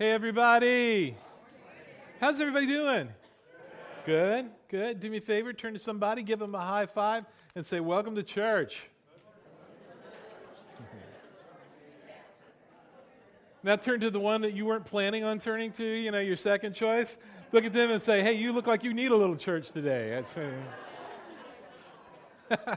Hey, everybody. How's everybody doing? Good, good. Do me a favor, turn to somebody, give them a high five, and say, Welcome to church. now turn to the one that you weren't planning on turning to, you know, your second choice. Look at them and say, Hey, you look like you need a little church today. That's, uh...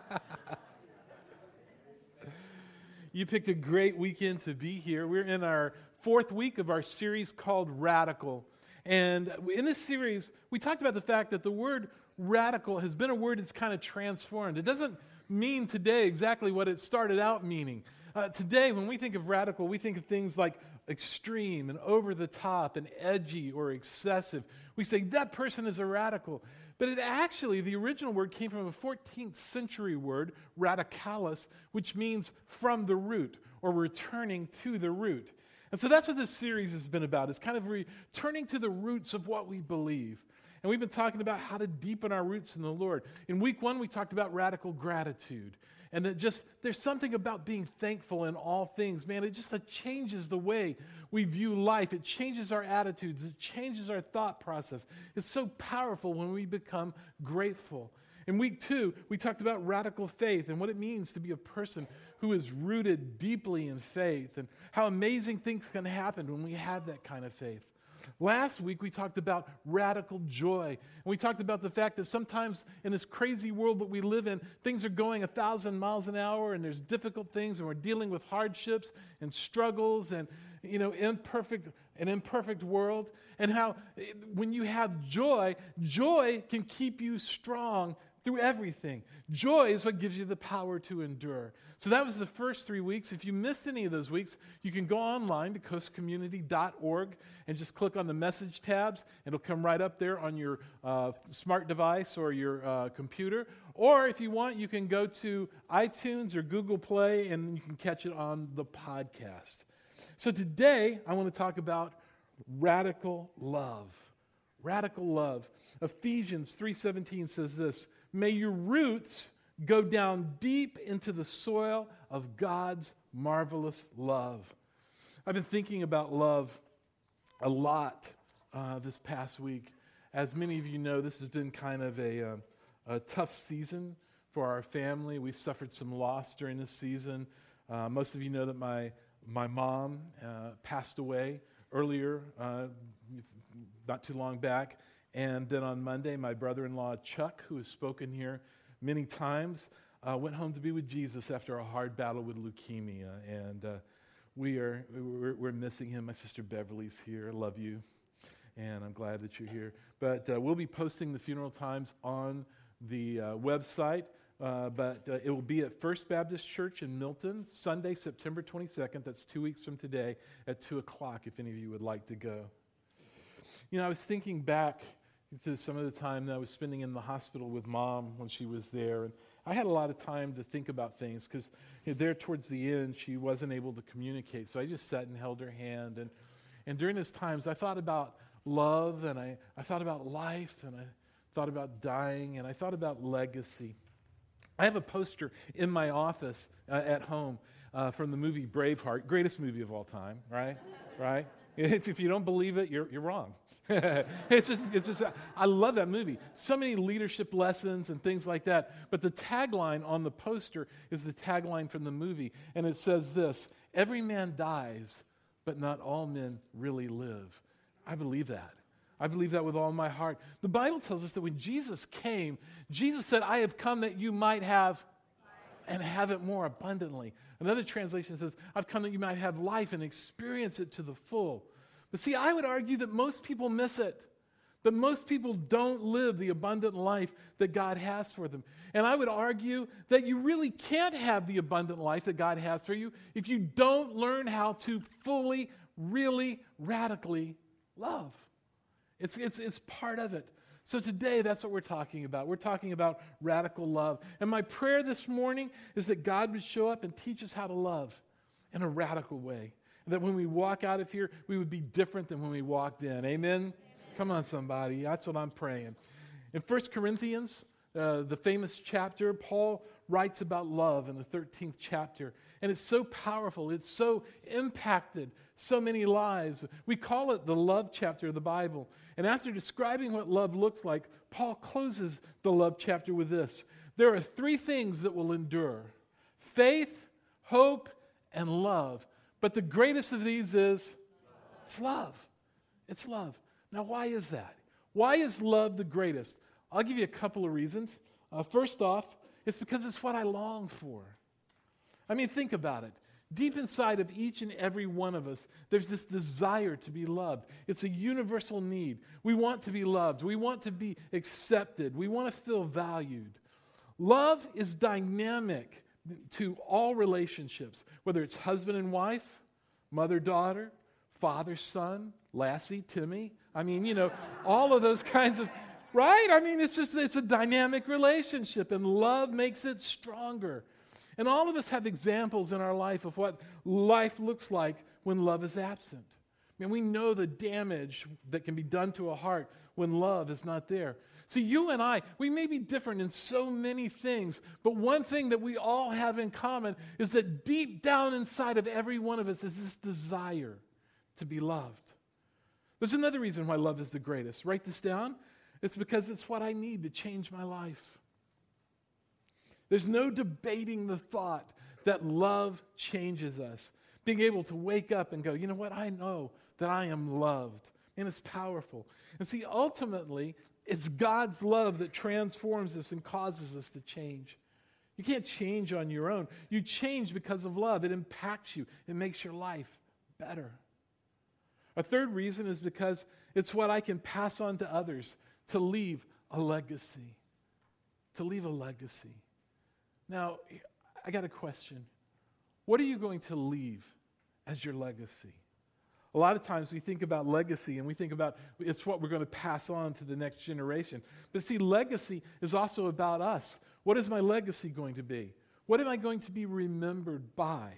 you picked a great weekend to be here. We're in our fourth week of our series called Radical. And in this series, we talked about the fact that the word radical has been a word that's kind of transformed. It doesn't mean today exactly what it started out meaning. Uh, today, when we think of radical, we think of things like extreme and over the top and edgy or excessive. We say that person is a radical. But it actually, the original word came from a 14th century word, radicalis, which means from the root or returning to the root. And so that's what this series has been about. It's kind of returning to the roots of what we believe. And we've been talking about how to deepen our roots in the Lord. In week one, we talked about radical gratitude. And that just, there's something about being thankful in all things. Man, it just changes the way we view life. It changes our attitudes. It changes our thought process. It's so powerful when we become grateful. In week two, we talked about radical faith and what it means to be a person who is rooted deeply in faith and how amazing things can happen when we have that kind of faith. Last week, we talked about radical joy. And we talked about the fact that sometimes in this crazy world that we live in, things are going a thousand miles an hour and there's difficult things and we're dealing with hardships and struggles and, you know, imperfect, an imperfect world. And how eh, when you have joy, joy can keep you strong through everything. Joy is what gives you the power to endure. So that was the first three weeks. If you missed any of those weeks, you can go online to coastcommunity.org and just click on the message tabs. It'll come right up there on your uh, smart device or your uh, computer. Or if you want, you can go to iTunes or Google Play and you can catch it on the podcast. So today, I want to talk about radical love. Radical love. Ephesians 3:17 says this, May your roots go down deep into the soil of God's marvelous love. I've been thinking about love a lot uh, this past week. As many of you know, this has been kind of a, uh, a tough season for our family. We've suffered some loss during this season. Uh, most of you know that my, my mom uh, passed away earlier, uh, not too long back. And then on Monday, my brother in law, Chuck, who has spoken here many times, uh, went home to be with Jesus after a hard battle with leukemia. And uh, we are, we're, we're, missing him. My sister Beverly's here. I love you. And I'm glad that you're here. But uh, we'll be posting the funeral times on the uh, website. Uh, but uh, it will be at First Baptist Church in Milton, Sunday, September 22nd. That's two weeks from today at 2 o'clock, if any of you would like to go. You know, I was thinking back to some of the time that I was spending in the hospital with mom when she was there. And I had a lot of time to think about things because you know, there towards the end, she wasn't able to communicate. So I just sat and held her hand. And, and during those times, I thought about love and I, I thought about life and I thought about dying and I thought about legacy. I have a poster in my office uh, at home uh, from the movie Braveheart, greatest movie of all time, right? right? If, if you don't believe it, you're, you're wrong. it's just, it's just, I love that movie. So many leadership lessons and things like that. But the tagline on the poster is the tagline from the movie. And it says this Every man dies, but not all men really live. I believe that. I believe that with all my heart. The Bible tells us that when Jesus came, Jesus said, I have come that you might have and have it more abundantly. Another translation says, I've come that you might have life and experience it to the full. But see, I would argue that most people miss it. That most people don't live the abundant life that God has for them. And I would argue that you really can't have the abundant life that God has for you if you don't learn how to fully, really, radically love. It's, it's, it's part of it. So today, that's what we're talking about. We're talking about radical love. And my prayer this morning is that God would show up and teach us how to love in a radical way. That when we walk out of here, we would be different than when we walked in. Amen? Amen. Come on, somebody. That's what I'm praying. In 1 Corinthians, uh, the famous chapter, Paul writes about love in the 13th chapter. And it's so powerful. It's so impacted so many lives. We call it the love chapter of the Bible. And after describing what love looks like, Paul closes the love chapter with this There are three things that will endure faith, hope, and love. But the greatest of these is it's love. It's love. Now, why is that? Why is love the greatest? I'll give you a couple of reasons. Uh, first off, it's because it's what I long for. I mean, think about it. Deep inside of each and every one of us, there's this desire to be loved. It's a universal need. We want to be loved. We want to be accepted. We want to feel valued. Love is dynamic to all relationships, whether it's husband and wife, mother daughter, father son, Lassie, Timmy. I mean, you know, all of those kinds of, right? I mean, it's just, it's a dynamic relationship, and love makes it stronger. And all of us have examples in our life of what life looks like when love is absent. I mean, we know the damage that can be done to a heart when love is not there. See, you and I, we may be different in so many things, but one thing that we all have in common is that deep down inside of every one of us is this desire to be loved. There's another reason why love is the greatest. Write this down. It's because it's what I need to change my life. There's no debating the thought that love changes us. Being able to wake up and go, you know what? I know that I am loved. And it's powerful. And see, ultimately, it's God's love that transforms us and causes us to change. You can't change on your own. You change because of love. It impacts you, it makes your life better. A third reason is because it's what I can pass on to others to leave a legacy. To leave a legacy. Now, I got a question. What are you going to leave as your legacy? A lot of times we think about legacy and we think about it's what we're going to pass on to the next generation. But see, legacy is also about us. What is my legacy going to be? What am I going to be remembered by?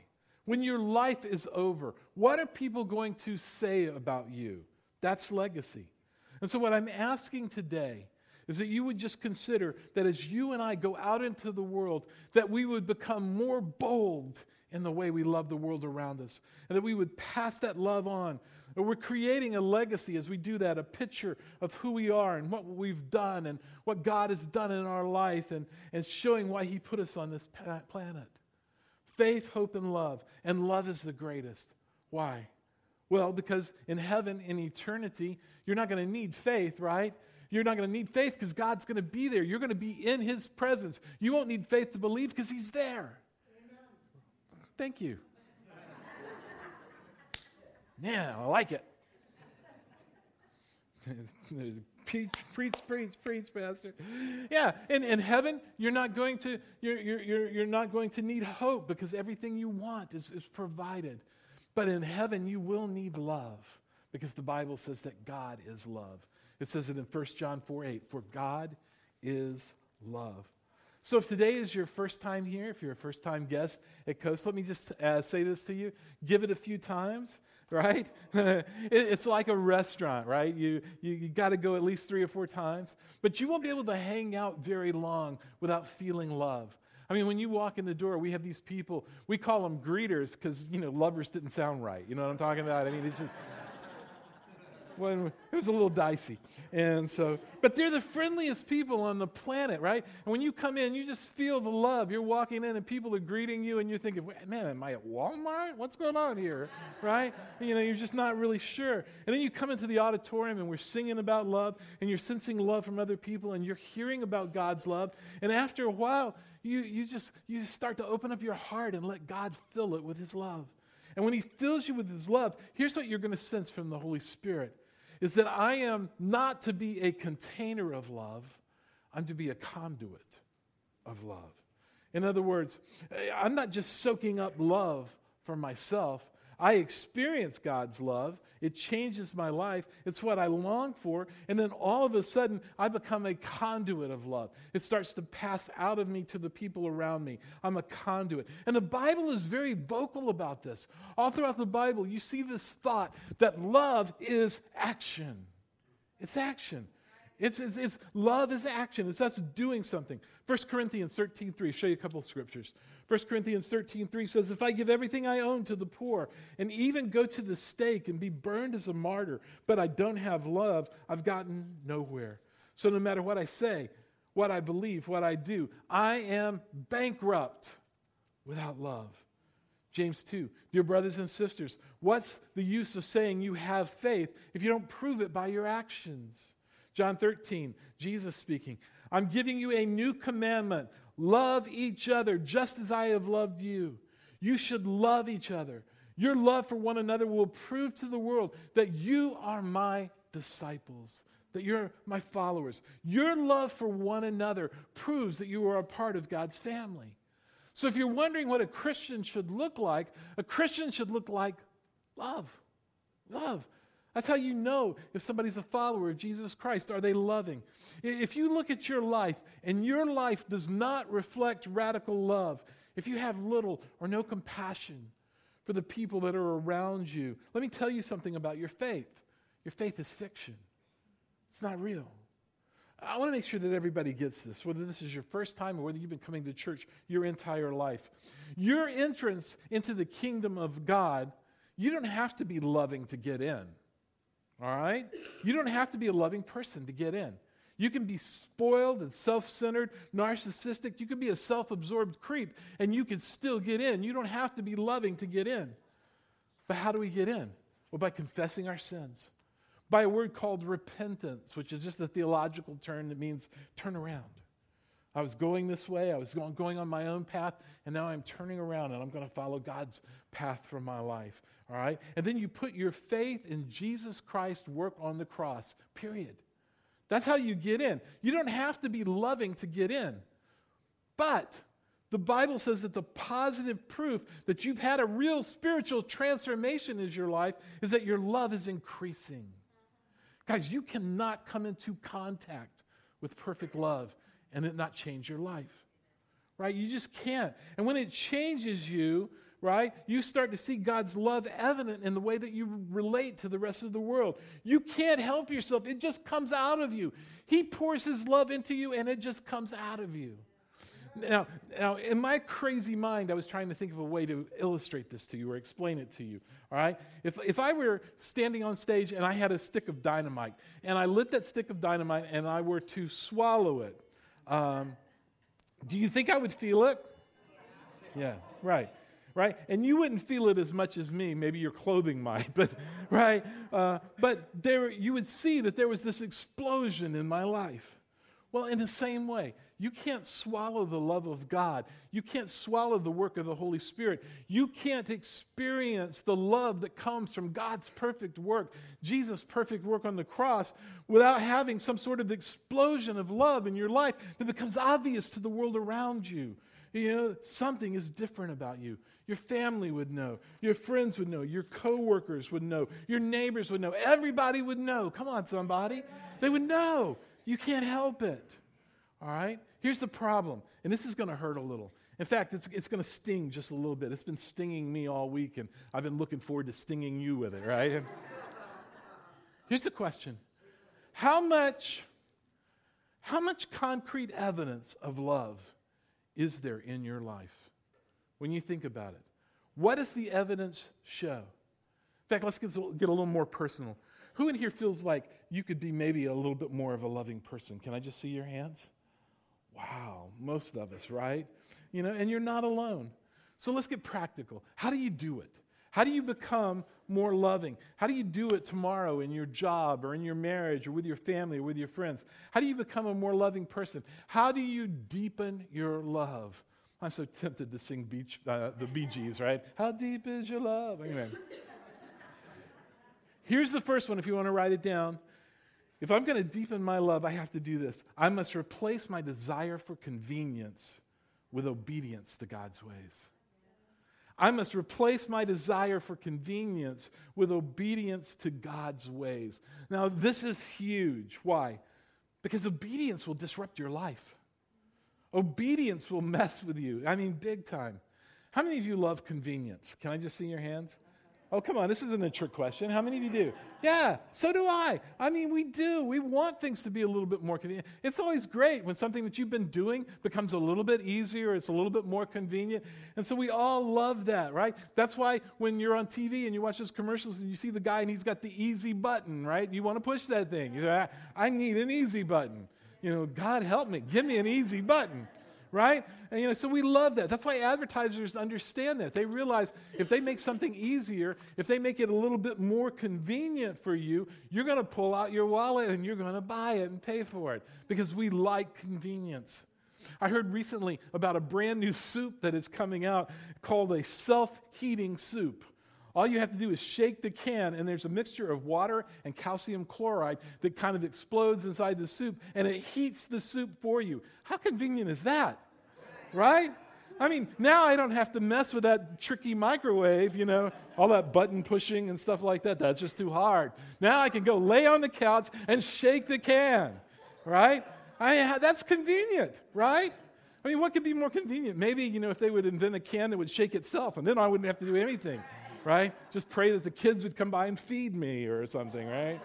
When your life is over, what are people going to say about you? That's legacy. And so, what I'm asking today is that you would just consider that as you and I go out into the world, that we would become more bold in the way we love the world around us, and that we would pass that love on. And we're creating a legacy as we do that, a picture of who we are and what we've done and what God has done in our life and, and showing why He put us on this planet. Faith, hope, and love. And love is the greatest. Why? Well, because in heaven, in eternity, you're not going to need faith, right? You're not going to need faith because God's going to be there. You're going to be in His presence. You won't need faith to believe because He's there. Thank you. yeah, I like it. preach, preach, preach, preach, Pastor. Yeah, in, in heaven, you're not going to you're, you're, you're not going to need hope because everything you want is, is provided. But in heaven, you will need love because the Bible says that God is love. It says it in 1 John 4 8, for God is love. So if today is your first time here, if you're a first time guest at Coast, let me just uh, say this to you. Give it a few times, right? it, it's like a restaurant, right? You, you, you got to go at least three or four times, but you won't be able to hang out very long without feeling love. I mean, when you walk in the door, we have these people, we call them greeters because, you know, lovers didn't sound right. You know what I'm talking about? I mean, it's just when it was a little dicey. And so, but they're the friendliest people on the planet, right? And when you come in, you just feel the love. You're walking in and people are greeting you and you're thinking, man, am I at Walmart? What's going on here, right? You know, you're just not really sure. And then you come into the auditorium and we're singing about love and you're sensing love from other people and you're hearing about God's love. And after a while, you, you, just, you just start to open up your heart and let God fill it with his love. And when he fills you with his love, here's what you're going to sense from the Holy Spirit is that I am not to be a container of love, I'm to be a conduit of love. In other words, I'm not just soaking up love for myself, I experience God's love. It changes my life. It's what I long for. And then all of a sudden, I become a conduit of love. It starts to pass out of me to the people around me. I'm a conduit. And the Bible is very vocal about this. All throughout the Bible, you see this thought that love is action. It's action. It's, it's, it's, love is action. It's us doing something. 1 Corinthians 13 3, show you a couple of scriptures. 1 Corinthians 13 3 says, If I give everything I own to the poor and even go to the stake and be burned as a martyr, but I don't have love, I've gotten nowhere. So no matter what I say, what I believe, what I do, I am bankrupt without love. James 2, dear brothers and sisters, what's the use of saying you have faith if you don't prove it by your actions? John 13, Jesus speaking, I'm giving you a new commandment love each other just as I have loved you. You should love each other. Your love for one another will prove to the world that you are my disciples, that you're my followers. Your love for one another proves that you are a part of God's family. So if you're wondering what a Christian should look like, a Christian should look like love. Love. That's how you know if somebody's a follower of Jesus Christ. Are they loving? If you look at your life and your life does not reflect radical love, if you have little or no compassion for the people that are around you, let me tell you something about your faith. Your faith is fiction, it's not real. I want to make sure that everybody gets this, whether this is your first time or whether you've been coming to church your entire life. Your entrance into the kingdom of God, you don't have to be loving to get in. All right? You don't have to be a loving person to get in. You can be spoiled and self centered, narcissistic. You can be a self absorbed creep, and you can still get in. You don't have to be loving to get in. But how do we get in? Well, by confessing our sins by a word called repentance, which is just a theological term that means turn around. I was going this way, I was going, on my own path, and now I'm turning around and I'm going to follow God's path for my life. All right? And then you put your faith in Jesus Christ's work on the cross, period. That's how you get in. You don't have to be loving to get in. But the Bible says that the positive proof that you've had a real spiritual transformation in your life is that your love is increasing. Guys, you cannot come into contact with perfect love and it not change your life. Right? You just can't. And when it changes you, right, you start to see God's love evident in the way that you relate to the rest of the world. You can't help yourself, it just comes out of you. He pours His love into you and it just comes out of you. Now, now, in my crazy mind, I was trying to think of a way to illustrate this to you or explain it to you. All right? If, if I were standing on stage and I had a stick of dynamite and I lit that stick of dynamite and I were to swallow it, um, do you think I would feel it? Yeah, right. Right? And you wouldn't feel it as much as me. Maybe your clothing might, but right? Uh, but there, you would see that there was this explosion in my life. Well, in the same way, you can't swallow the love of God. You can't swallow the work of the Holy Spirit. You can't experience the love that comes from God's perfect work, Jesus' perfect work on the cross, without having some sort of explosion of love in your life that becomes obvious to the world around you. You know, something is different about you. Your family would know. Your friends would know. Your coworkers would know. Your neighbors would know. Everybody would know. Come on, somebody. They would know. You can't help it. All right? Here's the problem, and this is going to hurt a little. In fact, it's, it's going to sting just a little bit. It's been stinging me all week, and I've been looking forward to stinging you with it, right? Here's the question How much, how much concrete evidence of love is there in your life when you think about it? What does the evidence show? In fact, let's get, get a little more personal. Who in here feels like you could be maybe a little bit more of a loving person? Can I just see your hands? Wow, most of us, right? You know, and you're not alone. So let's get practical. How do you do it? How do you become more loving? How do you do it tomorrow in your job or in your marriage or with your family or with your friends? How do you become a more loving person? How do you deepen your love? I'm so tempted to sing beach, uh, the Bee Gees, right? How deep is your love? Anyway. Here's the first one if you want to write it down. If I'm going to deepen my love, I have to do this. I must replace my desire for convenience with obedience to God's ways. I must replace my desire for convenience with obedience to God's ways. Now, this is huge. Why? Because obedience will disrupt your life. Obedience will mess with you. I mean, big time. How many of you love convenience? Can I just see your hands? Oh, come on, this isn't a trick question. How many of you do? Yeah, so do I. I mean, we do. We want things to be a little bit more convenient. It's always great when something that you've been doing becomes a little bit easier, it's a little bit more convenient. And so we all love that, right? That's why when you're on TV and you watch those commercials and you see the guy and he's got the easy button, right? You want to push that thing. You say, I need an easy button. You know, God help me, give me an easy button right? And you know, so we love that. That's why advertisers understand that. They realize if they make something easier, if they make it a little bit more convenient for you, you're going to pull out your wallet and you're going to buy it and pay for it because we like convenience. I heard recently about a brand new soup that is coming out called a self heating soup. All you have to do is shake the can, and there's a mixture of water and calcium chloride that kind of explodes inside the soup, and it heats the soup for you. How convenient is that? Right? I mean, now I don't have to mess with that tricky microwave, you know, all that button pushing and stuff like that. That's just too hard. Now I can go lay on the couch and shake the can, right? I, that's convenient, right? I mean, what could be more convenient? Maybe, you know, if they would invent a can that would shake itself, and then I wouldn't have to do anything right? Just pray that the kids would come by and feed me or something, right?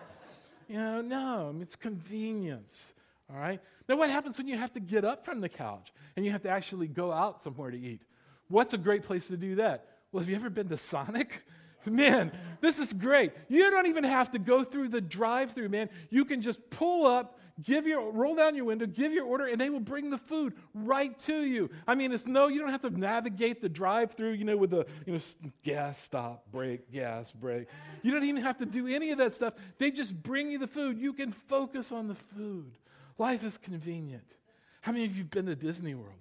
You know, no, it's convenience, all right? Now, what happens when you have to get up from the couch and you have to actually go out somewhere to eat? What's a great place to do that? Well, have you ever been to Sonic? Man, this is great. You don't even have to go through the drive through, man. You can just pull up, give your roll down your window, give your order, and they will bring the food right to you. I mean, it's no, you don't have to navigate the drive-through, you know, with the you know gas stop, brake, gas, brake. You don't even have to do any of that stuff. They just bring you the food. You can focus on the food. Life is convenient. How many of you have been to Disney World?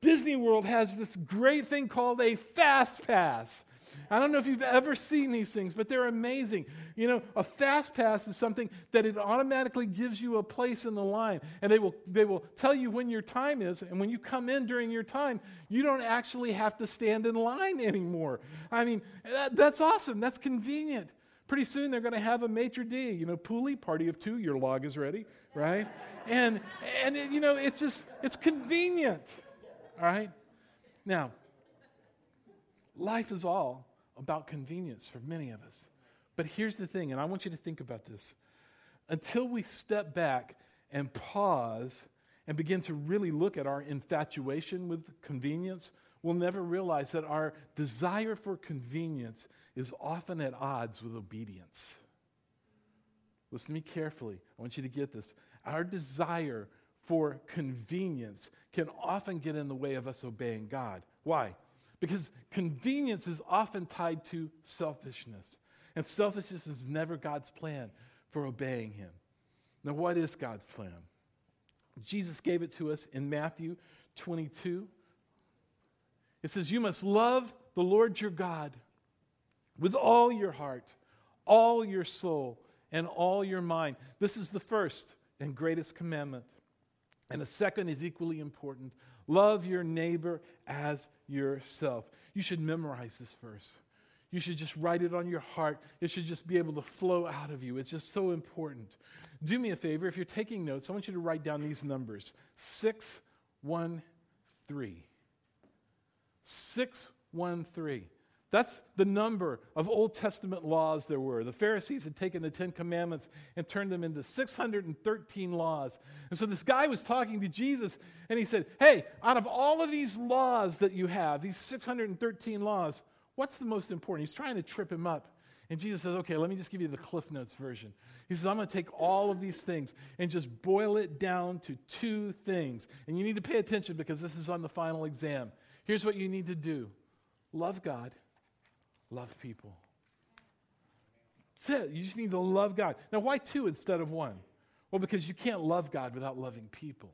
Disney World has this great thing called a fast pass. I don't know if you've ever seen these things, but they're amazing. You know, a fast pass is something that it automatically gives you a place in the line, and they will, they will tell you when your time is, and when you come in during your time, you don't actually have to stand in line anymore. I mean, that, that's awesome. That's convenient. Pretty soon they're going to have a maitre d, you know, pulley, party of two, your log is ready, right? and, and it, you know, it's just, it's convenient, all right? Now, life is all about convenience for many of us. But here's the thing, and I want you to think about this. Until we step back and pause and begin to really look at our infatuation with convenience, we'll never realize that our desire for convenience is often at odds with obedience. Listen to me carefully. I want you to get this. Our desire for convenience can often get in the way of us obeying God. Why? Because convenience is often tied to selfishness. And selfishness is never God's plan for obeying Him. Now, what is God's plan? Jesus gave it to us in Matthew 22. It says, You must love the Lord your God with all your heart, all your soul, and all your mind. This is the first and greatest commandment. And the second is equally important Love your neighbor as yourself. You should memorize this verse. You should just write it on your heart. It should just be able to flow out of you. It's just so important. Do me a favor, if you're taking notes, I want you to write down these numbers 613. 613. That's the number of Old Testament laws there were. The Pharisees had taken the Ten Commandments and turned them into 613 laws. And so this guy was talking to Jesus, and he said, Hey, out of all of these laws that you have, these 613 laws, what's the most important? He's trying to trip him up. And Jesus says, Okay, let me just give you the Cliff Notes version. He says, I'm going to take all of these things and just boil it down to two things. And you need to pay attention because this is on the final exam. Here's what you need to do love God love people. That's it. You just need to love God. Now, why two instead of one? Well, because you can't love God without loving people.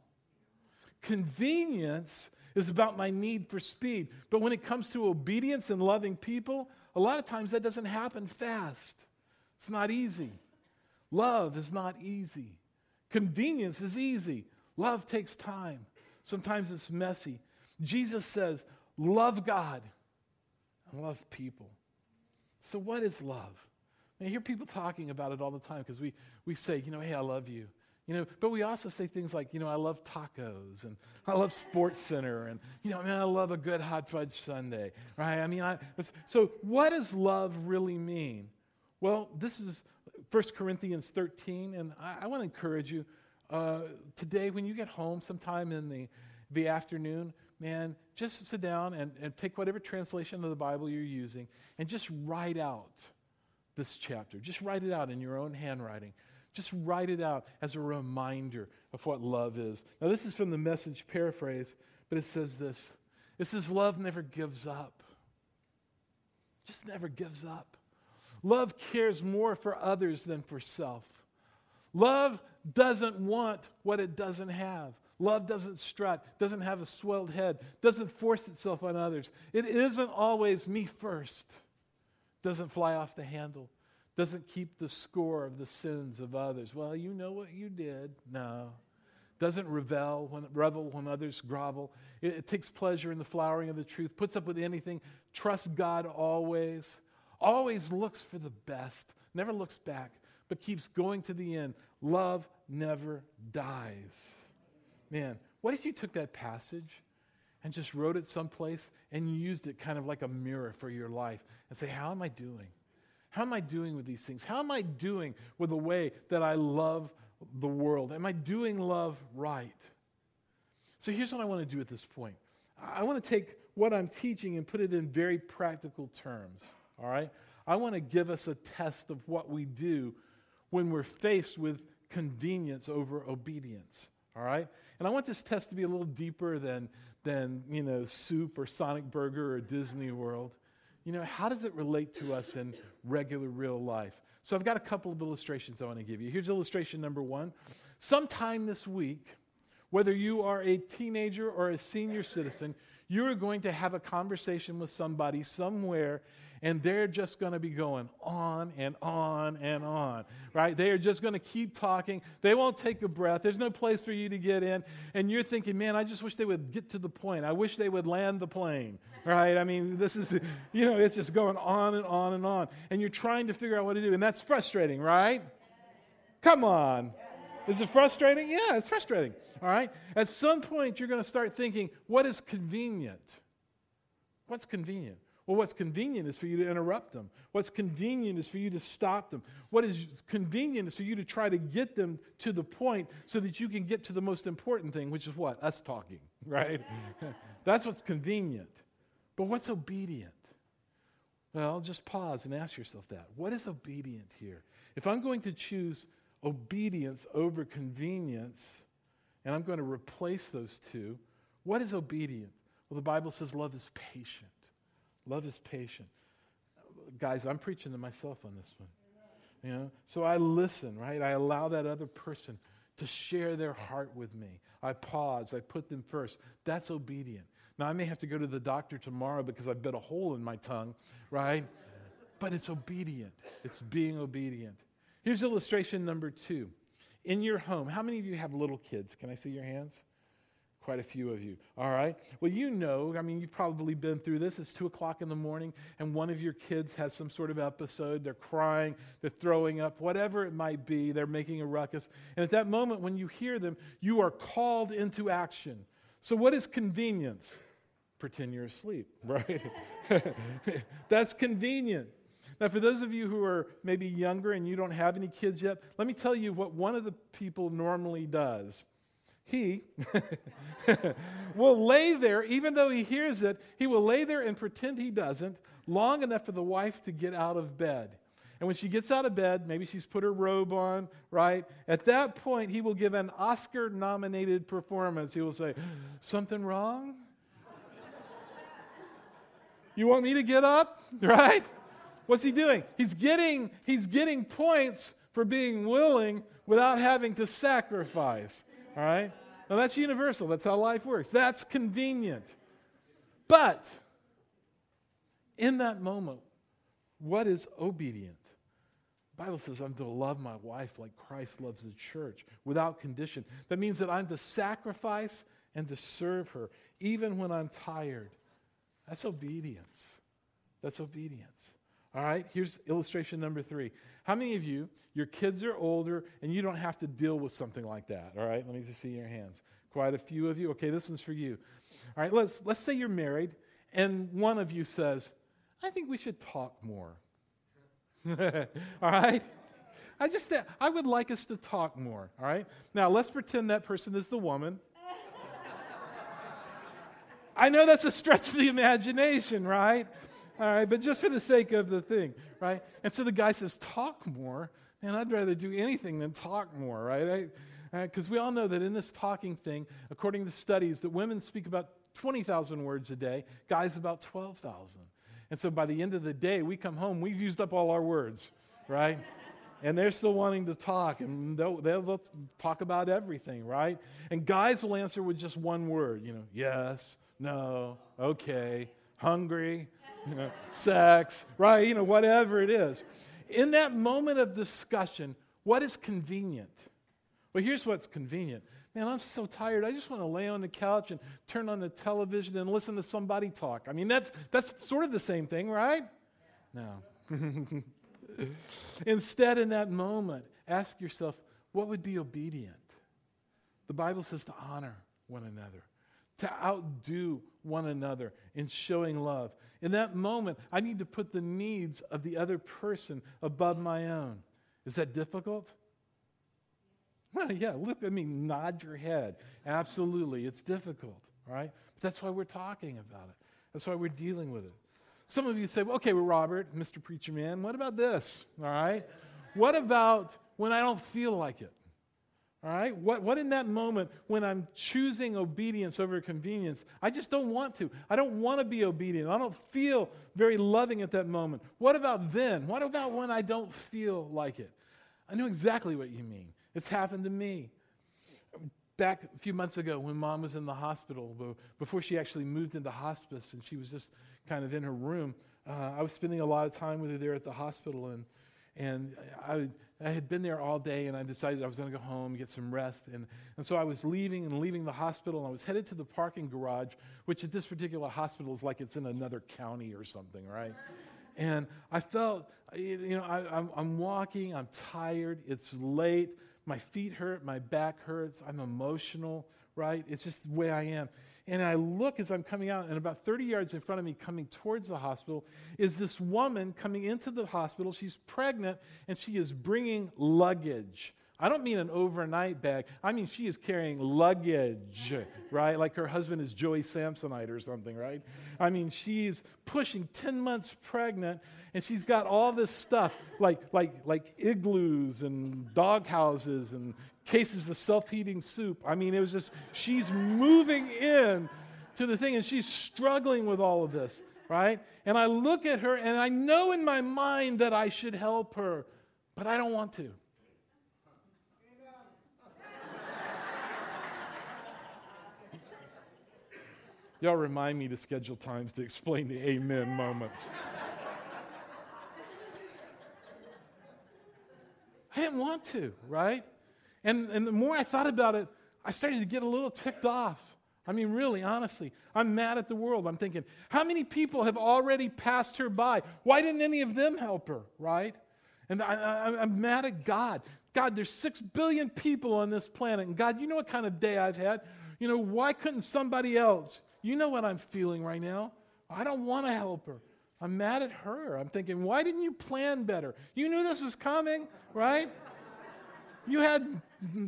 Convenience is about my need for speed. But when it comes to obedience and loving people, a lot of times that doesn't happen fast. It's not easy. Love is not easy. Convenience is easy. Love takes time. Sometimes it's messy. Jesus says, Love God and love people. So, what is love? I hear people talking about it all the time because we, we say, you know, hey, I love you. You know, but we also say things like, you know, I love tacos and I love Sports Center and, you know, man, I love a good hot fudge sundae, right? I mean, I, so what does love really mean? Well, this is 1 Corinthians 13, and I, I want to encourage you uh, today when you get home sometime in the, the afternoon, man, just sit down and, and take whatever translation of the Bible you're using and just write out this chapter. Just write it out in your own handwriting. Just write it out as a reminder of what love is. Now, this is from the message paraphrase, but it says this It says, Love never gives up. Just never gives up. Love cares more for others than for self. Love doesn't want what it doesn't have. Love doesn't strut, doesn't have a swelled head, doesn't force itself on others. It isn't always me first, doesn't fly off the handle, doesn't keep the score of the sins of others. Well, you know what you did. No. Doesn't revel when, revel when others grovel. It, it takes pleasure in the flowering of the truth, puts up with anything, trusts God always, always looks for the best, never looks back, but keeps going to the end. Love never dies. Man, what if you took that passage and just wrote it someplace and used it kind of like a mirror for your life and say, How am I doing? How am I doing with these things? How am I doing with the way that I love the world? Am I doing love right? So here's what I want to do at this point I want to take what I'm teaching and put it in very practical terms. All right? I want to give us a test of what we do when we're faced with convenience over obedience. All right? And I want this test to be a little deeper than, than you know, soup or Sonic Burger or Disney World. You know, how does it relate to us in regular real life? So I've got a couple of illustrations I want to give you. Here's illustration number one. Sometime this week, whether you are a teenager or a senior citizen, you are going to have a conversation with somebody somewhere and they're just going to be going on and on and on, right? They are just going to keep talking. They won't take a breath. There's no place for you to get in. And you're thinking, man, I just wish they would get to the point. I wish they would land the plane, right? I mean, this is, you know, it's just going on and on and on. And you're trying to figure out what to do. And that's frustrating, right? Come on. Is it frustrating? Yeah, it's frustrating. All right? At some point, you're going to start thinking, what is convenient? What's convenient? Well, what's convenient is for you to interrupt them. What's convenient is for you to stop them. What is convenient is for you to try to get them to the point so that you can get to the most important thing, which is what? Us talking, right? That's what's convenient. But what's obedient? Well, just pause and ask yourself that. What is obedient here? If I'm going to choose obedience over convenience, and I'm going to replace those two, what is obedient? Well, the Bible says love is patient. Love is patient. Guys, I'm preaching to myself on this one. You know? So I listen, right? I allow that other person to share their heart with me. I pause, I put them first. That's obedient. Now, I may have to go to the doctor tomorrow because I bit a hole in my tongue, right? But it's obedient. It's being obedient. Here's illustration number two. In your home, how many of you have little kids? Can I see your hands? Quite a few of you. All right. Well, you know, I mean, you've probably been through this. It's two o'clock in the morning, and one of your kids has some sort of episode. They're crying, they're throwing up, whatever it might be. They're making a ruckus. And at that moment, when you hear them, you are called into action. So, what is convenience? Pretend you're asleep, right? That's convenient. Now, for those of you who are maybe younger and you don't have any kids yet, let me tell you what one of the people normally does he will lay there, even though he hears it, he will lay there and pretend he doesn't long enough for the wife to get out of bed. And when she gets out of bed, maybe she's put her robe on, right? At that point, he will give an Oscar nominated performance. He will say, Something wrong? you want me to get up? Right? What's he doing? He's getting, he's getting points for being willing without having to sacrifice. All right? Now that's universal. That's how life works. That's convenient. But in that moment, what is obedient? The Bible says I'm to love my wife like Christ loves the church without condition. That means that I'm to sacrifice and to serve her even when I'm tired. That's obedience. That's obedience. All right, here's illustration number three. How many of you, your kids are older and you don't have to deal with something like that? All right, let me just see your hands. Quite a few of you. Okay, this one's for you. All right, let's, let's say you're married and one of you says, I think we should talk more. all right? I just, I would like us to talk more. All right? Now, let's pretend that person is the woman. I know that's a stretch of the imagination, right? All right, but just for the sake of the thing, right? And so the guy says, Talk more. Man, I'd rather do anything than talk more, right? Because uh, we all know that in this talking thing, according to studies, that women speak about 20,000 words a day, guys about 12,000. And so by the end of the day, we come home, we've used up all our words, right? and they're still wanting to talk, and they'll, they'll, talk about everything, right? And guys will answer with just one word, you know, yes, no, okay, hungry, you know, sex, right? You know, whatever it is. In that moment of discussion, what is convenient? Well, here's what's convenient. Man, I'm so tired. I just want to lay on the couch and turn on the television and listen to somebody talk. I mean, that's, that's sort of the same thing, right? No. Instead, in that moment, ask yourself, what would be obedient? The Bible says to honor one another to outdo one another in showing love. In that moment, I need to put the needs of the other person above my own. Is that difficult? Well, yeah, look at me, nod your head. Absolutely, it's difficult, right? But that's why we're talking about it. That's why we're dealing with it. Some of you say, well, okay, well, Robert, Mr. Preacher Man, what about this? All right? What about when I don't feel like it? All right? What, what in that moment when I'm choosing obedience over convenience? I just don't want to. I don't want to be obedient. I don't feel very loving at that moment. What about then? What about when I don't feel like it? I know exactly what you mean. It's happened to me. Back a few months ago when mom was in the hospital, before she actually moved into hospice and she was just kind of in her room, uh, I was spending a lot of time with her there at the hospital. And, and I, I had been there all day and I decided I was going to go home, get some rest. And, and so I was leaving and leaving the hospital and I was headed to the parking garage, which at this particular hospital is like it's in another county or something, right? and I felt, you know, I, I'm, I'm walking, I'm tired, it's late, my feet hurt, my back hurts, I'm emotional, right? It's just the way I am. And I look as I'm coming out, and about 30 yards in front of me, coming towards the hospital, is this woman coming into the hospital. She's pregnant, and she is bringing luggage. I don't mean an overnight bag. I mean, she is carrying luggage, right? Like her husband is Joey Samsonite or something, right? I mean, she's pushing 10 months pregnant, and she's got all this stuff like, like, like igloos and dog houses and cases of self heating soup. I mean, it was just, she's moving in to the thing and she's struggling with all of this, right? And I look at her and I know in my mind that I should help her, but I don't want to. Y'all remind me to schedule times to explain the amen moments. I didn't want to, right? And, and the more I thought about it, I started to get a little ticked off. I mean, really, honestly, I'm mad at the world. I'm thinking, how many people have already passed her by? Why didn't any of them help her, right? And I, am mad at God. God, there's six billion people on this planet. And God, you know what kind of day I've had? You know, why couldn't somebody else? You know what I'm feeling right now. I don't want to help her. I'm mad at her. I'm thinking, why didn't you plan better? You knew this was coming, right? You had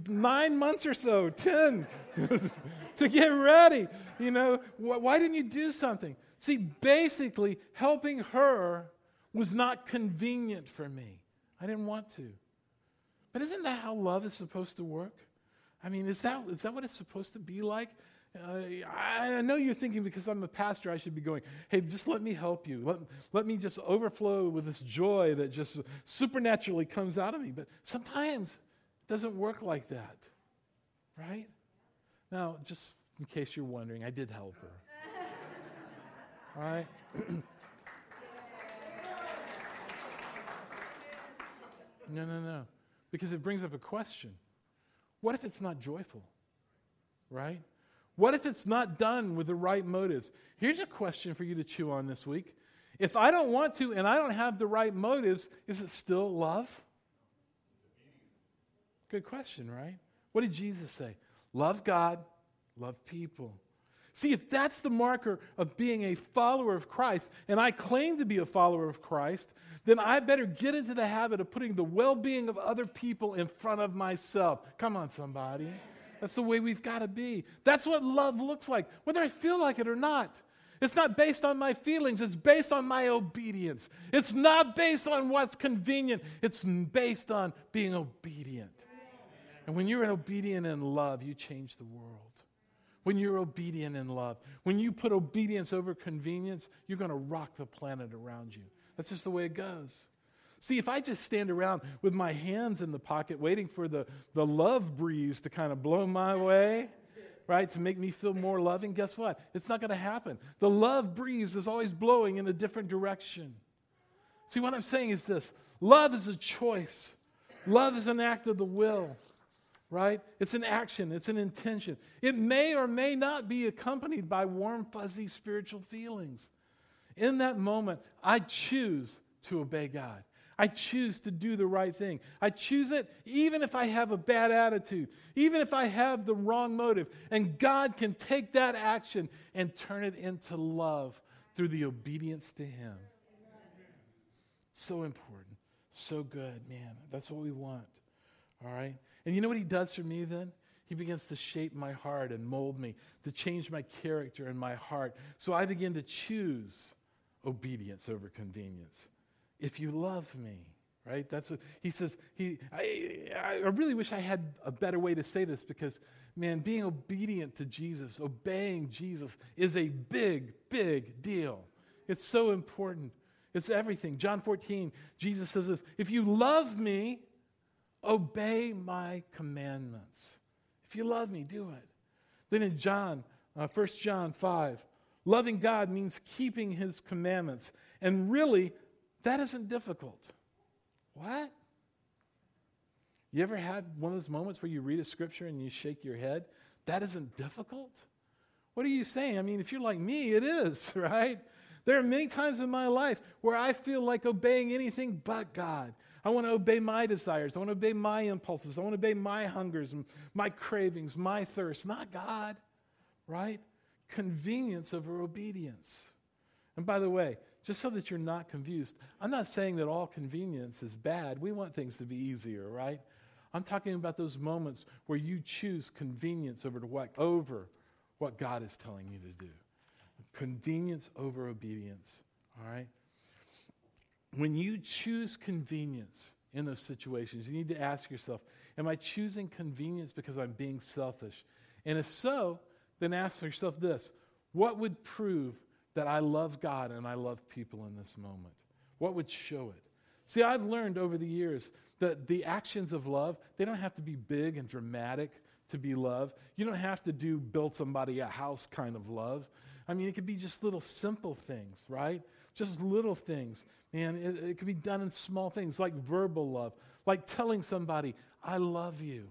nine months or so, 10, to get ready. You know, why didn't you do something? See, basically, helping her was not convenient for me. I didn't want to. But isn't that how love is supposed to work? I mean, is that, is that what it's supposed to be like? Uh, I know you're thinking because I'm a pastor, I should be going, hey, just let me help you. Let, let me just overflow with this joy that just supernaturally comes out of me. But sometimes doesn't work like that, right? Now, just in case you're wondering, I did help her. All right? no, no, no. Because it brings up a question. What if it's not joyful? Right? What if it's not done with the right motives? Here's a question for you to chew on this week If I don't want to and I don't have the right motives, is it still love? Good question, right? What did Jesus say? Love God, love people. See, if that's the marker of being a follower of Christ, and I claim to be a follower of Christ, then I better get into the habit of putting the well being of other people in front of myself. Come on, somebody. That's the way we've got to be. That's what love looks like, whether I feel like it or not. It's not based on my feelings, it's based on my obedience. It's not based on what's convenient, it's based on being obedient. And when you're obedient in love, you change the world. When you're obedient in love, when you put obedience over convenience, you're going to rock the planet around you. That's just the way it goes. See, if I just stand around with my hands in the pocket waiting for the, the love breeze to kind of blow my way, right, to make me feel more loving, guess what? It's not going to happen. The love breeze is always blowing in a different direction. See, what I'm saying is this love is a choice, love is an act of the will right? It's an action, it's an intention. It may or may not be accompanied by warm, fuzzy spiritual feelings. In that moment, I choose to obey God. I choose to do the right thing. I choose it even if I have a bad attitude, even if I have the wrong motive. And God can take that action and turn it into love through the obedience to Him. So important. So good, man. That's what we want. All right? And you know what he does for me then? He begins to shape my heart and mold me, to change my character and my heart. So I begin to choose obedience over convenience. If you love me, right? That's what he says. He, I, I really wish I had a better way to say this because, man, being obedient to Jesus, obeying Jesus is a big, big deal. It's so important. It's everything. John 14, Jesus says this If you love me, Obey my commandments. If you love me, do it. Then in John, uh, 1 John 5, loving God means keeping his commandments. And really, that isn't difficult. What? You ever had one of those moments where you read a scripture and you shake your head? That isn't difficult? What are you saying? I mean, if you're like me, it is, right? There are many times in my life where I feel like obeying anything but God. I want to obey my desires. I want to obey my impulses. I want to obey my hungers, my cravings, my thirst, not God, right? Convenience over obedience. And by the way, just so that you're not confused, I'm not saying that all convenience is bad. We want things to be easier, right? I'm talking about those moments where you choose convenience over what over what God is telling you to do. Convenience over obedience, all right? When you choose convenience in those situations, you need to ask yourself Am I choosing convenience because I'm being selfish? And if so, then ask yourself this What would prove that I love God and I love people in this moment? What would show it? See, I've learned over the years that the actions of love, they don't have to be big and dramatic to be love. You don't have to do build somebody a house kind of love. I mean, it could be just little simple things, right? Just little things. Man, it, it can be done in small things like verbal love, like telling somebody, I love you.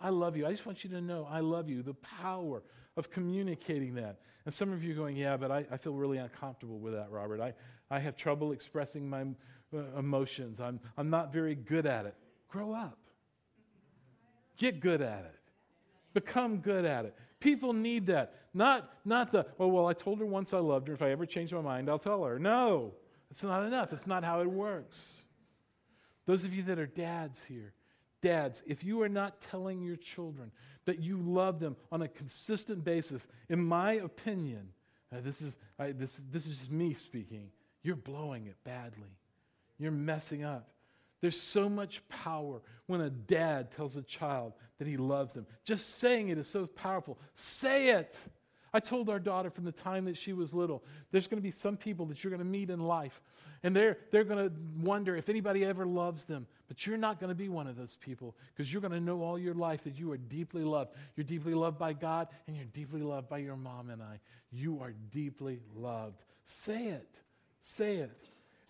I love you. I just want you to know I love you. The power of communicating that. And some of you are going, yeah, but I, I feel really uncomfortable with that, Robert. I, I have trouble expressing my uh, emotions. I'm, I'm not very good at it. Grow up. Get good at it. Become good at it. People need that. Not, not the, oh, well, I told her once I loved her. If I ever change my mind, I'll tell her. No, it's not enough. It's not how it works. Those of you that are dads here, dads, if you are not telling your children that you love them on a consistent basis, in my opinion, uh, this, is, I, this, this is me speaking, you're blowing it badly. You're messing up. There's so much power when a dad tells a child that he loves them. Just saying it is so powerful. Say it. I told our daughter from the time that she was little, there's going to be some people that you're going to meet in life, and they're, they're going to wonder if anybody ever loves them. But you're not going to be one of those people because you're going to know all your life that you are deeply loved. You're deeply loved by God, and you're deeply loved by your mom and I. You are deeply loved. Say it. Say it.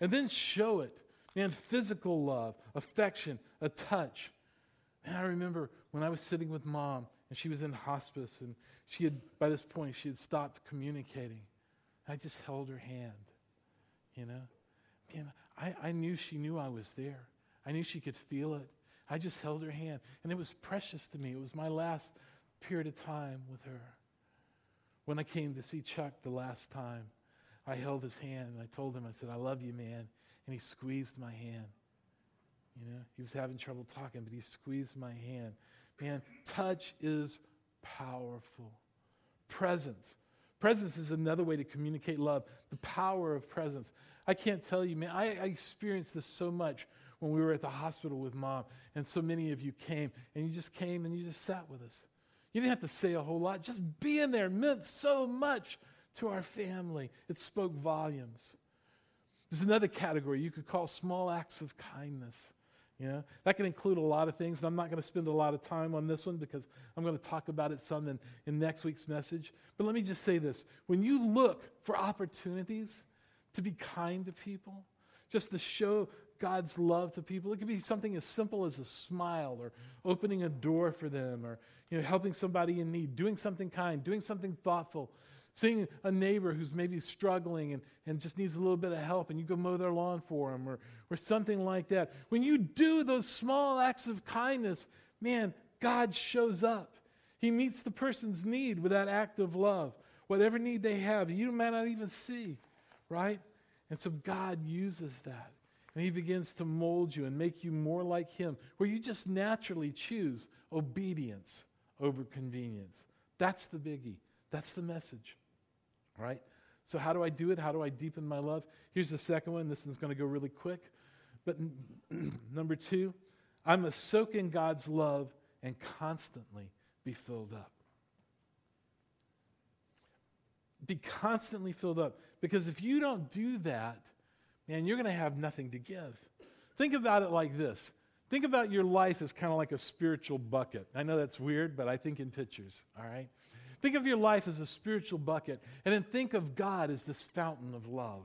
And then show it. Man, physical love, affection, a touch. Man, I remember when I was sitting with mom and she was in hospice and she had, by this point, she had stopped communicating. I just held her hand. you know? Man, I, I knew she knew I was there. I knew she could feel it. I just held her hand, and it was precious to me. It was my last period of time with her. When I came to see Chuck the last time, I held his hand and I told him, I said, I love you, man. And he squeezed my hand. You know, he was having trouble talking, but he squeezed my hand. Man, touch is powerful. Presence. Presence is another way to communicate love. The power of presence. I can't tell you, man, I, I experienced this so much when we were at the hospital with mom, and so many of you came, and you just came and you just sat with us. You didn't have to say a whole lot. Just being there meant so much to our family. It spoke volumes. There's another category you could call small acts of kindness. You know, that can include a lot of things, and I'm not going to spend a lot of time on this one because I'm going to talk about it some in, in next week's message. But let me just say this when you look for opportunities to be kind to people, just to show God's love to people, it could be something as simple as a smile or opening a door for them or you know, helping somebody in need, doing something kind, doing something thoughtful. Seeing a neighbor who's maybe struggling and, and just needs a little bit of help, and you go mow their lawn for them, or, or something like that. When you do those small acts of kindness, man, God shows up. He meets the person's need with that act of love. Whatever need they have, you might not even see, right? And so God uses that. And He begins to mold you and make you more like Him, where you just naturally choose obedience over convenience. That's the biggie. That's the message. Right? So, how do I do it? How do I deepen my love? Here's the second one. This one's going to go really quick. But number two, I must soak in God's love and constantly be filled up. Be constantly filled up. Because if you don't do that, man, you're going to have nothing to give. Think about it like this Think about your life as kind of like a spiritual bucket. I know that's weird, but I think in pictures, all right? Think of your life as a spiritual bucket, and then think of God as this fountain of love.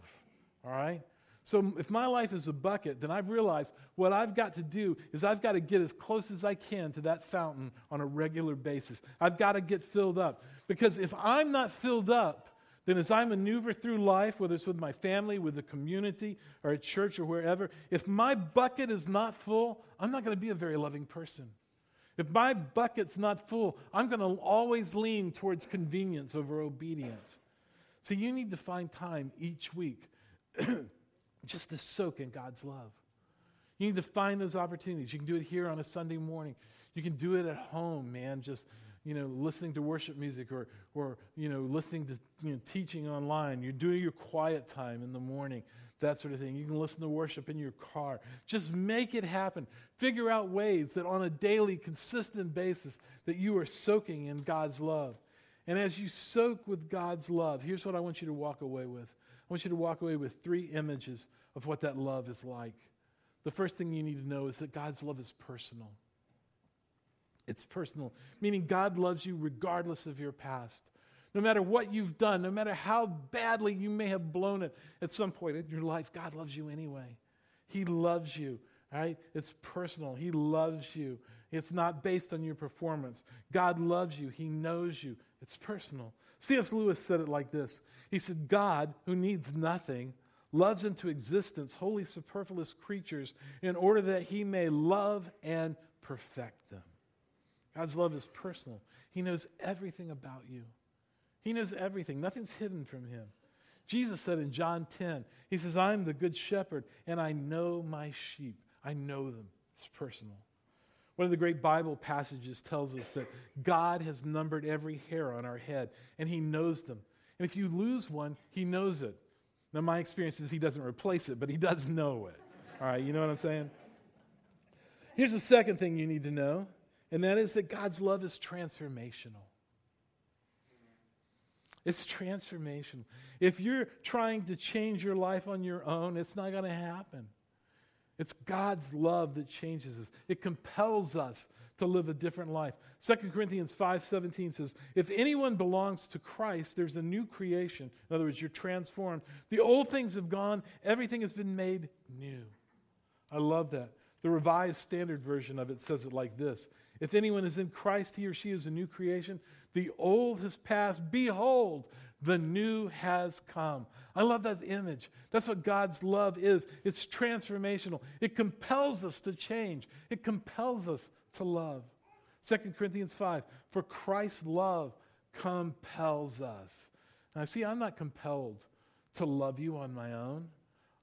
All right? So if my life is a bucket, then I've realized what I've got to do is I've got to get as close as I can to that fountain on a regular basis. I've got to get filled up. Because if I'm not filled up, then as I maneuver through life, whether it's with my family, with the community, or at church, or wherever, if my bucket is not full, I'm not going to be a very loving person. If my bucket's not full, I'm going to always lean towards convenience over obedience. So you need to find time each week just to soak in God's love. You need to find those opportunities. You can do it here on a Sunday morning. You can do it at home, man, just you know, listening to worship music or, or you know, listening to you know, teaching online. You're doing your quiet time in the morning that sort of thing. You can listen to worship in your car. Just make it happen. Figure out ways that on a daily, consistent basis that you are soaking in God's love. And as you soak with God's love, here's what I want you to walk away with. I want you to walk away with three images of what that love is like. The first thing you need to know is that God's love is personal. It's personal, meaning God loves you regardless of your past. No matter what you've done, no matter how badly you may have blown it at some point in your life, God loves you anyway. He loves you, right? It's personal. He loves you. It's not based on your performance. God loves you. He knows you. It's personal. C.S. Lewis said it like this He said, God, who needs nothing, loves into existence wholly superfluous creatures in order that he may love and perfect them. God's love is personal. He knows everything about you. He knows everything, nothing's hidden from him. Jesus said in John 10, He says, I'm the good shepherd, and I know my sheep. I know them. It's personal. One of the great Bible passages tells us that God has numbered every hair on our head, and He knows them. And if you lose one, He knows it. Now, my experience is He doesn't replace it, but He does know it. All right, you know what I'm saying? Here's the second thing you need to know, and that is that God's love is transformational. It's transformation. If you're trying to change your life on your own, it's not going to happen. It's God's love that changes us. It compels us to live a different life. 2 Corinthians 5:17 says, "If anyone belongs to Christ, there's a new creation. In other words, you're transformed. The old things have gone, everything has been made new." I love that. The Revised Standard Version of it says it like this If anyone is in Christ, he or she is a new creation. The old has passed. Behold, The new has come. I love that image. That's what God's love is. It's transformational. It compels us to change. It compels us to love. 2 Corinthians 5 For Christ's love compels us. Now, see, I'm not compelled to love you on my own.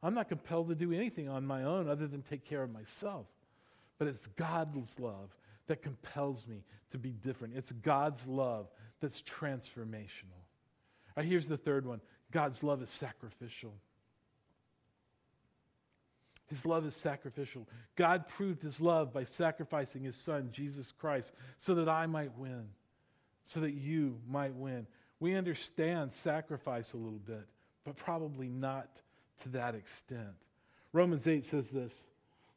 I'm not compelled to do anything on my own other than take care of myself. But it's God's love that compels me to be different. It's God's love that's transformational. Right, here's the third one God's love is sacrificial. His love is sacrificial. God proved his love by sacrificing his son, Jesus Christ, so that I might win, so that you might win. We understand sacrifice a little bit, but probably not to that extent. Romans 8 says this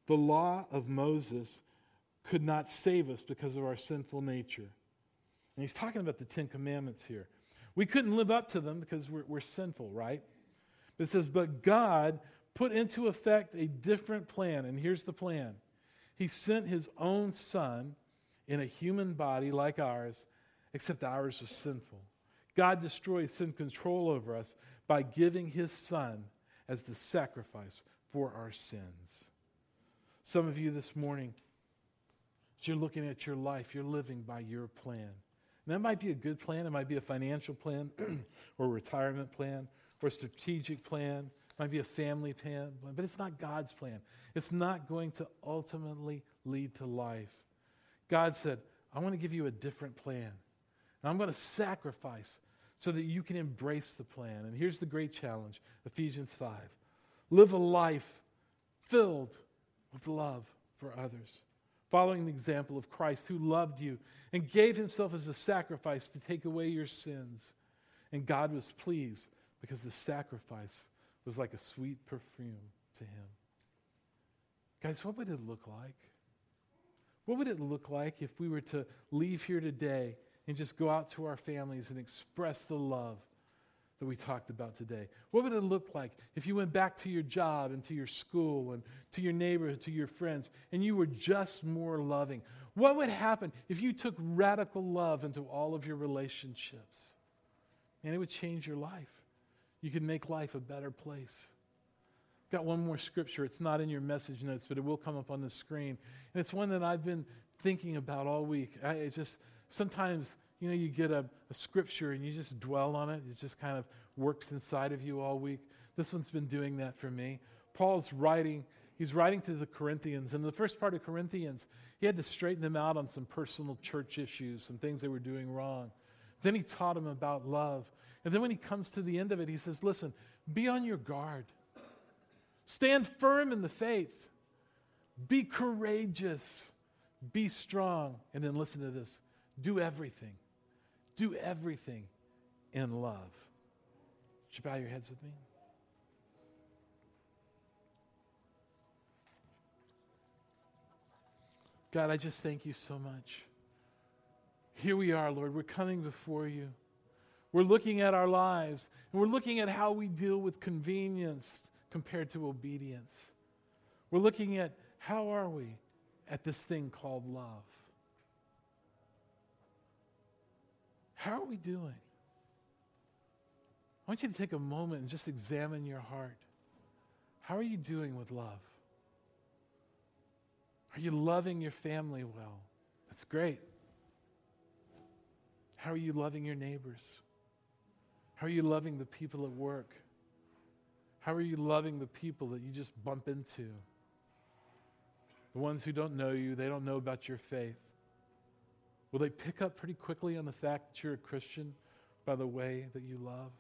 The law of Moses could not save us because of our sinful nature. And he's talking about the Ten Commandments here. We couldn't live up to them because we're, we're sinful, right? But it says, But God put into effect a different plan. And here's the plan He sent His own Son in a human body like ours, except ours was sinful. God destroyed sin control over us by giving His Son as the sacrifice for our sins. Some of you this morning, you're looking at your life, you're living by your plan. And that might be a good plan. It might be a financial plan or a retirement plan or a strategic plan. It might be a family plan, but it's not God's plan. It's not going to ultimately lead to life. God said, I want to give you a different plan. And I'm going to sacrifice so that you can embrace the plan. And here's the great challenge Ephesians 5 live a life filled with love for others following the example of Christ, who loved you and gave himself as a sacrifice to take away your sins. And God was pleased because the sacrifice was like a sweet perfume to him. Guys, what would it look like? What would it look like if we were to leave here today and just go out to our families and express the love that we talked about today? What would it look like if you went back to your job and to your school and to your neighborhood, to your friends, and you were just more loving? What would happen if you took radical love into all of your relationships? And it would change your life. You could make life a better place. Got one more scripture. It's not in your message notes, but it will come up on the screen. And it's one that I've been thinking about all week. I just sometimes you know, you get a, a, scripture and you just dwell on it. It just kind of works inside of you all week. This one's been doing that for me. Paul's writing, he's writing to the Corinthians. And in the first part of Corinthians, he had to straighten them out on some personal church issues, some things they were doing wrong. Then he taught them about love. And then when he comes to the end of it, he says, Listen, be on your guard, stand firm in the faith, be courageous, be strong. And then listen to this do everything do everything in love. Would you bow your heads with me? God, I just thank you so much. Here we are, Lord. We're coming before you. We're looking at our lives, and we're looking at how we deal with convenience compared to obedience. We're looking at how are we at this thing called love. How are we doing? I want you to take a moment and just examine your heart. How are you doing with love? Are you loving your family well? That's great. How are you loving your neighbors? How are you loving the people at work? How are you loving the people that you just bump into? The ones who don't know you, they don't know about your faith. Will they pick up pretty quickly on the fact that you're a Christian by the way that you love?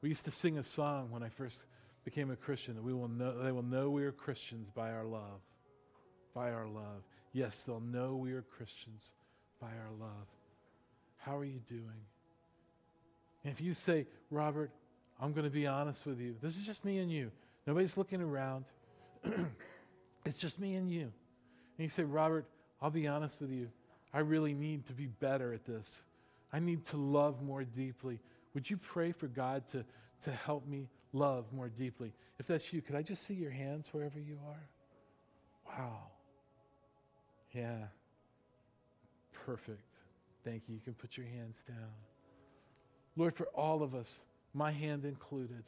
We used to sing a song when I first became a Christian that we will know, they will know we are Christians by our love. By our love. Yes, they'll know we are Christians by our love. How are you doing? And if you say, Robert, I'm going to be honest with you, this is just me and you. Nobody's looking around. it's just me and you. And you say, Robert, I'll be honest with you. I really need to be better at this. I need to love more deeply. Would you pray for God to, to help me love more deeply? If that's you, could I just see your hands wherever you are? Wow. Yeah. Perfect. Thank you. You can put your hands down. Lord, for all of us, my hand included,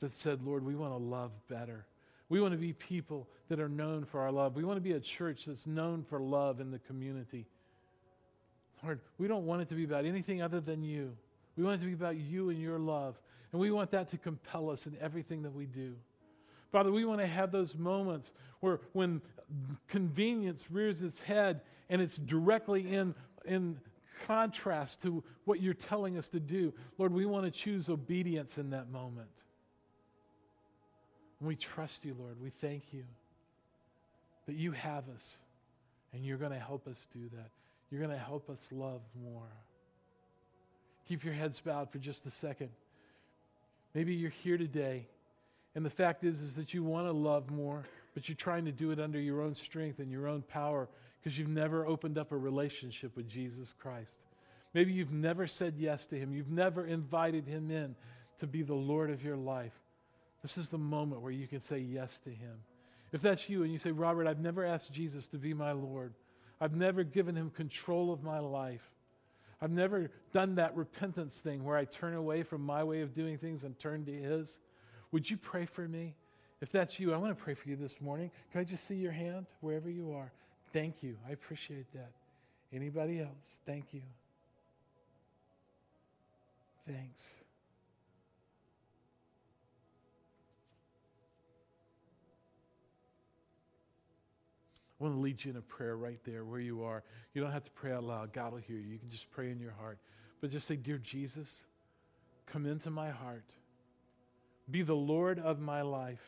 that said, Lord, we want to love better. We want to be people that are known for our love. We want to be a church that's known for love in the community. Lord, we don't want it to be about anything other than you. We want it to be about you and your love. And we want that to compel us in everything that we do. Father, we want to have those moments where when convenience rears its head and it's directly in, in contrast to what you're telling us to do, Lord, we want to choose obedience in that moment. And we trust you, Lord. We thank you that you have us and you're going to help us do that. You're going to help us love more. Keep your heads bowed for just a second. Maybe you're here today, and the fact is, is that you want to love more, but you're trying to do it under your own strength and your own power because you've never opened up a relationship with Jesus Christ. Maybe you've never said yes to him. You've never invited him in to be the Lord of your life. This is the moment where you can say yes to him. If that's you and you say, Robert, I've never asked Jesus to be my Lord, I've never given him control of my life. I've never done that repentance thing where I turn away from my way of doing things and turn to His. Would you pray for me? If that's you, I want to pray for you this morning. Can I just see your hand wherever you are? Thank you. I appreciate that. Anybody else? Thank you. Thanks. I want to lead you in a prayer right there where you are. You don't have to pray out loud. God will hear you. You can just pray in your heart. But just say, Dear Jesus, come into my heart. Be the Lord of my life.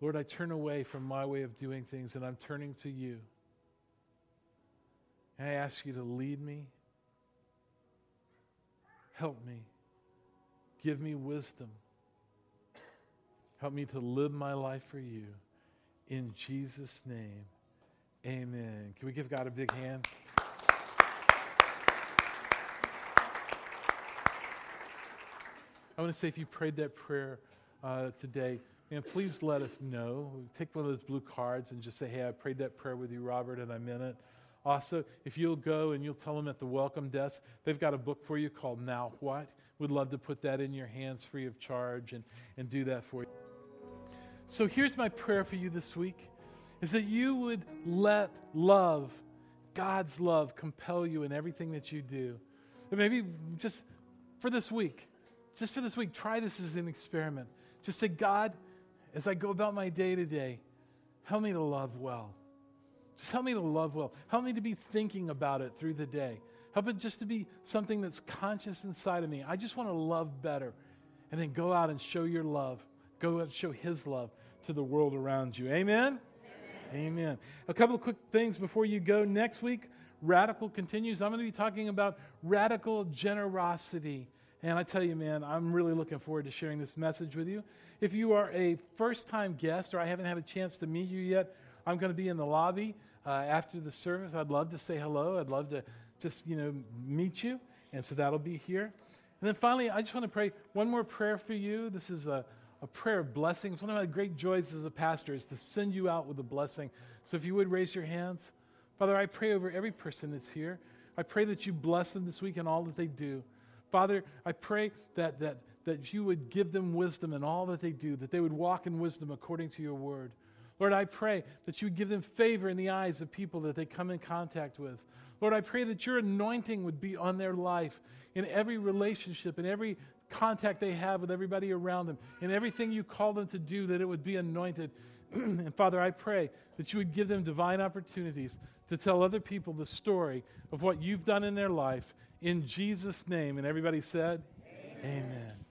Lord, I turn away from my way of doing things and I'm turning to you. And I ask you to lead me, help me, give me wisdom. Help me to live my life for you. In Jesus' name, amen. Can we give God a big hand? I want to say if you prayed that prayer uh, today, and please let us know. Take one of those blue cards and just say, hey, I prayed that prayer with you, Robert, and I meant it. Also, if you'll go and you'll tell them at the welcome desk, they've got a book for you called Now What. We'd love to put that in your hands free of charge and, and do that for you. So here's my prayer for you this week is that you would let love, God's love, compel you in everything that you do. But maybe just for this week, just for this week, try this as an experiment. Just say, God, as I go about my day to day, help me to love well. Just help me to love well. Help me to be thinking about it through the day. Help it just to be something that's conscious inside of me. I just want to love better. And then go out and show your love Go and show His love to the world around you. Amen? Amen? Amen. A couple of quick things before you go. Next week, Radical continues. I'm going to be talking about radical generosity. And I tell you, man, I'm really looking forward to sharing this message with you. If you are a first time guest or I haven't had a chance to meet you yet, I'm going to be in the lobby uh, after the service. I'd love to say hello. I'd love to just, you know, meet you. And so that'll be here. And then finally, I just want to pray one more prayer for you. This is a a prayer of blessings. One of my great joys as a pastor is to send you out with a blessing. So if you would raise your hands. Father, I pray over every person that's here. I pray that you bless them this week in all that they do. Father, I pray that, that, that you would give them wisdom in all that they do, that they would walk in wisdom according to your word. Lord, I pray that you would give them favor in the eyes of people that they come in contact with. Lord, I pray that your anointing would be on their life in every relationship, in every contact they have with everybody around them, and everything you call them to do, that it would be anointed. and Father, I pray that you would give them divine opportunities to tell other people the story of what you've done in their life in Jesus' name. And everybody said, Amen. Amen.